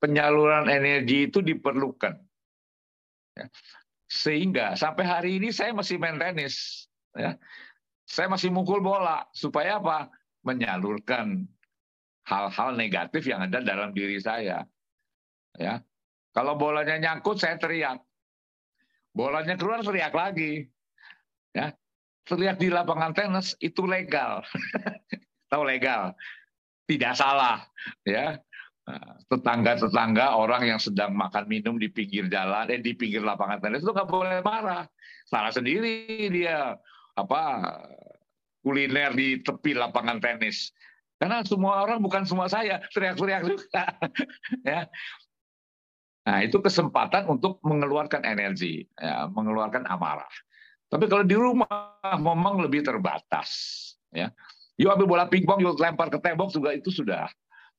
S1: penyaluran energi itu diperlukan. Ya. Sehingga sampai hari ini saya masih main tenis. Ya. Saya masih mukul bola. Supaya apa? Menyalurkan hal-hal negatif yang ada dalam diri saya. Ya. Kalau bolanya nyangkut, saya teriak. Bolanya keluar, teriak lagi. Ya. Teriak di lapangan tenis itu legal. *laughs* Tahu legal? Tidak salah. Ya tetangga-tetangga orang yang sedang makan minum di pinggir jalan, eh di pinggir lapangan tenis itu nggak boleh marah, salah sendiri dia apa kuliner di tepi lapangan tenis. Karena semua orang bukan semua saya teriak-teriak juga, *laughs* ya. Nah itu kesempatan untuk mengeluarkan energi, ya, mengeluarkan amarah. Tapi kalau di rumah memang lebih terbatas, ya. Yuk ambil bola pingpong, yuk lempar ke tembok juga itu sudah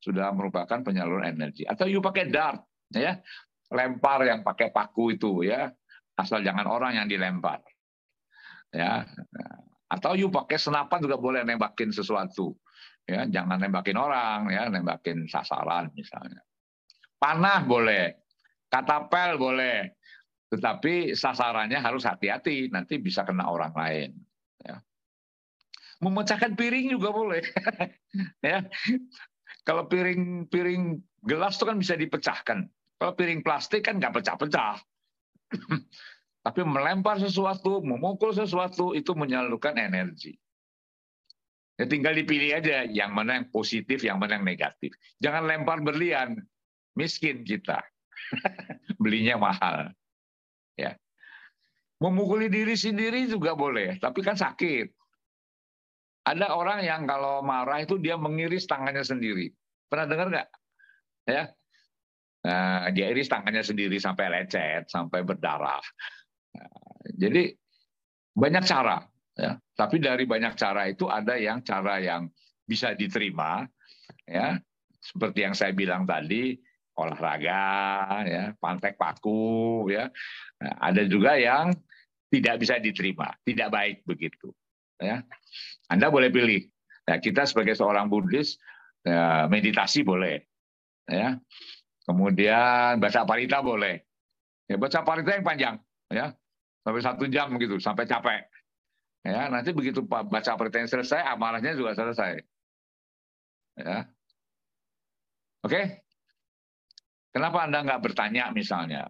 S1: sudah merupakan penyaluran energi. Atau you pakai dart, ya, lempar yang pakai paku itu, ya, asal jangan orang yang dilempar, ya. Atau you pakai senapan juga boleh nembakin sesuatu, ya, jangan nembakin orang, ya, nembakin sasaran misalnya. Panah boleh, katapel boleh, tetapi sasarannya harus hati-hati, nanti bisa kena orang lain. Ya. Memecahkan piring juga boleh, *laughs* ya Kalau piring piring gelas itu kan bisa dipecahkan. Kalau piring plastik kan nggak pecah-pecah. *clears throat* Tapi melempar sesuatu, memukul sesuatu itu menyalurkan energi. Ya tinggal dipilih aja yang mana yang positif, yang mana yang negatif. Jangan lempar berlian, miskin kita. *laughs* Belinya mahal. Ya. Memukuli diri sendiri juga boleh, tapi kan sakit. Ada orang yang kalau marah itu dia mengiris tangannya sendiri. Pernah dengar nggak? Ya, Nah, dia iris tangannya sendiri sampai lecet, sampai berdarah. Nah, jadi banyak cara, ya. Tapi dari banyak cara itu ada yang cara yang bisa diterima, ya. Seperti yang saya bilang tadi, olahraga, ya, pantek paku, ya. Nah, ada juga yang tidak bisa diterima, tidak baik begitu, ya. Anda boleh pilih. Nah, kita sebagai seorang Buddhis, ya, meditasi boleh, ya Kemudian baca parita boleh. Ya, baca parita yang panjang, ya sampai satu jam begitu, sampai capek. Ya, nanti begitu baca parita yang selesai, amarahnya juga selesai. Ya, oke. Kenapa anda nggak bertanya misalnya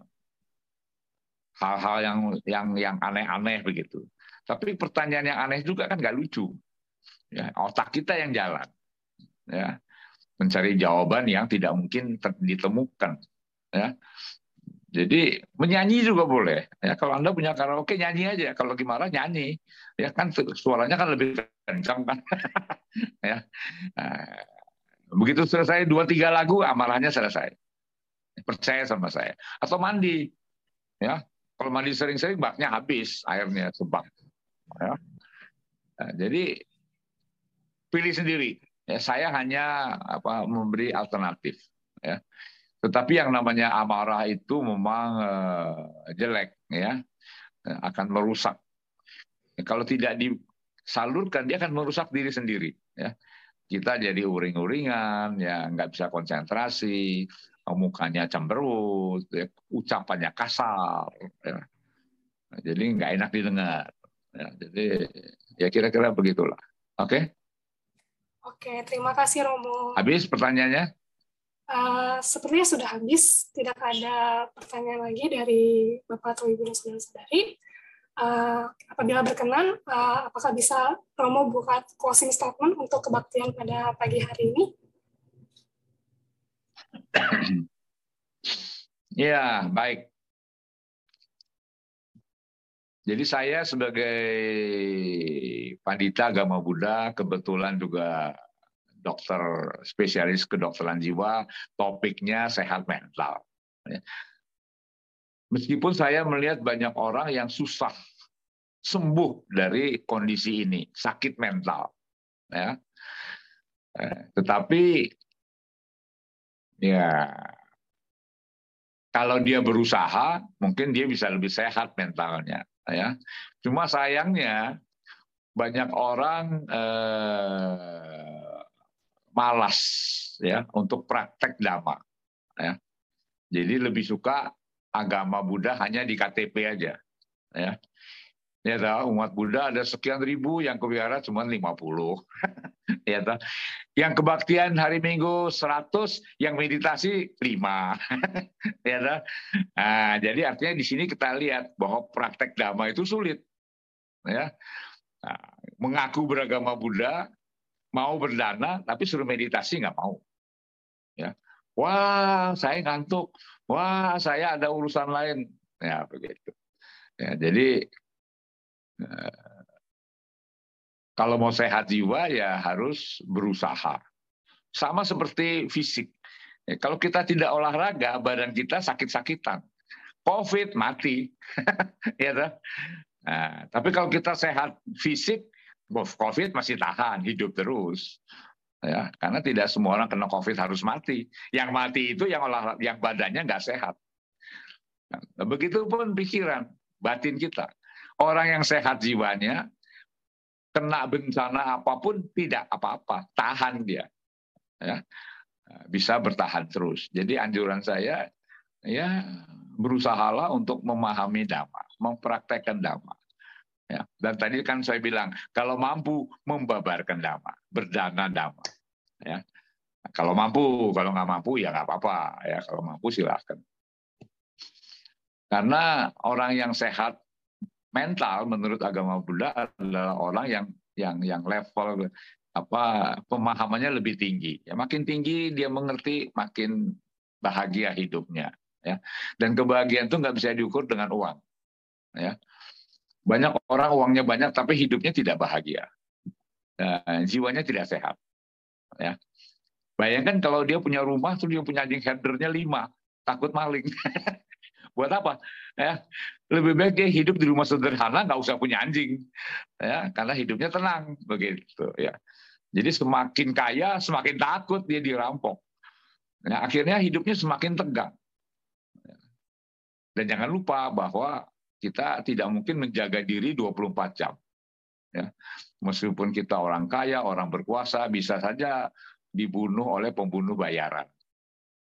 S1: hal-hal yang yang yang aneh-aneh begitu? Tapi pertanyaan yang aneh juga kan nggak lucu. Ya, otak kita yang jalan. Ya, mencari jawaban yang tidak mungkin ditemukan. Ya. Jadi menyanyi juga boleh. Ya kalau anda punya karaoke nyanyi aja. Kalau gimana nyanyi. Ya kan suaranya kan lebih kencang kan. *laughs* Ya. Nah, begitu selesai dua tiga lagu amarahnya selesai. Percaya sama saya. Atau mandi. Ya kalau mandi sering-sering baknya habis airnya sebak ya nah, jadi pilih sendiri Ya, saya hanya apa memberi alternatif. Ya. Tetapi yang namanya amarah itu memang uh, jelek, ya, akan merusak. Ya, kalau tidak disalurkan, dia akan merusak diri sendiri. Ya. Kita jadi uring-uringan, ya nggak bisa konsentrasi, mukanya cemberut, ya, ucapannya kasar, ya. jadi nggak enak didengar. Ya, jadi ya kira-kira begitulah. Oke? Okay?
S2: Oke, terima kasih Romo.
S1: Habis pertanyaannya?
S2: Uh, sepertinya sudah habis, tidak ada pertanyaan lagi dari Bapak atau Ibu dan saudara-saudari. Uh, apabila berkenan, uh, apakah bisa Romo buka closing statement untuk kebaktian pada pagi hari ini? *coughs*
S1: Ya, baik. Jadi saya sebagai pandita agama Buddha kebetulan juga dokter spesialis kedokteran jiwa, topiknya sehat mental. Ya. Meskipun saya melihat banyak orang yang susah sembuh dari kondisi ini, sakit mental. Ya. Eh, tetapi ya kalau dia berusaha, mungkin dia bisa lebih sehat mentalnya ya. Cuma sayangnya banyak orang eh, malas ya untuk praktek dhamma ya. Jadi lebih suka agama Buddha hanya di KTP aja ya. Ya tahu umat Buddha ada sekian ribu yang kewihara cuma 50. *laughs* ya tahu. Yang kebaktian hari Minggu 100, yang meditasi 5. *laughs* ya tahu. Nah, jadi artinya di sini kita lihat bahwa praktek dhamma itu sulit. Ya. Nah, mengaku beragama Buddha, mau berdana tapi suruh meditasi nggak mau. Ya. Wah, saya ngantuk. Wah, saya ada urusan lain. Ya, begitu. Ya, jadi kalau mau sehat jiwa ya harus berusaha. Sama seperti fisik. Ya, kalau kita tidak olahraga, badan kita sakit-sakitan. COVID mati, *laughs* ya Nah, tapi kalau kita sehat fisik, COVID masih tahan, hidup terus. Ya, karena tidak semua orang kena COVID harus mati. Yang mati itu yang olahraga, yang badannya nggak sehat. Nah, begitu pun pikiran, batin kita. Orang yang sehat jiwanya, kena bencana apa pun tidak apa-apa, tahan dia. Ya. Bisa bertahan terus. Jadi anjuran saya ya berusahalah untuk memahami dhamma, mempraktekkan dhamma. Ya. Dan tadi kan saya bilang kalau mampu membabarkan dhamma, berdana dhamma. Ya. kalau mampu, kalau nggak mampu ya nggak apa-apa. Ya kalau mampu silahkan. Karena orang yang sehat mental menurut agama Buddha adalah orang yang yang yang level apa pemahamannya lebih tinggi. Ya makin tinggi dia mengerti makin bahagia hidupnya. Ya dan kebahagiaan itu nggak bisa diukur dengan uang. Ya banyak orang uangnya banyak tapi hidupnya tidak bahagia. Dan jiwanya tidak sehat. Ya. Bayangkan kalau dia punya rumah, tuh dia punya anjing herdernya lima, takut maling. *laughs* Buat apa? Ya, lebih baik dia hidup di rumah sederhana, nggak usah punya anjing, ya, karena hidupnya tenang, begitu. Ya. Jadi semakin kaya, semakin takut dia dirampok. Ya, akhirnya hidupnya semakin tegang. Dan jangan lupa bahwa kita tidak mungkin menjaga diri 24 jam. Ya. Meskipun kita orang kaya, orang berkuasa, bisa saja dibunuh oleh pembunuh bayaran.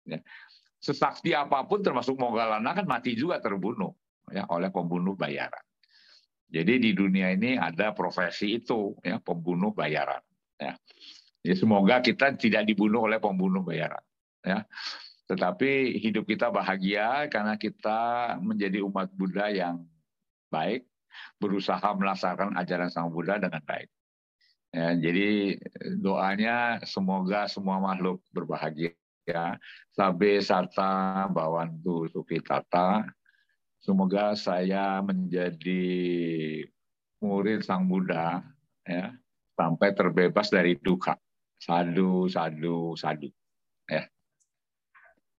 S1: Ya. Sesakti apa pun termasuk Mogalana kan mati juga terbunuh ya oleh pembunuh bayaran. Jadi di dunia ini ada profesi itu ya pembunuh bayaran ya. Jadi semoga kita tidak dibunuh oleh pembunuh bayaran ya. Tetapi hidup kita bahagia karena kita menjadi umat Buddha yang baik, berusaha melaksanakan ajaran Sang Buddha dengan baik. Ya, jadi doanya semoga semua makhluk berbahagia. Sabe sarta bawantu sukitata. Semoga saya menjadi murid Sang Buddha ya, sampai terbebas dari duka. Sadu, sadu, sadu.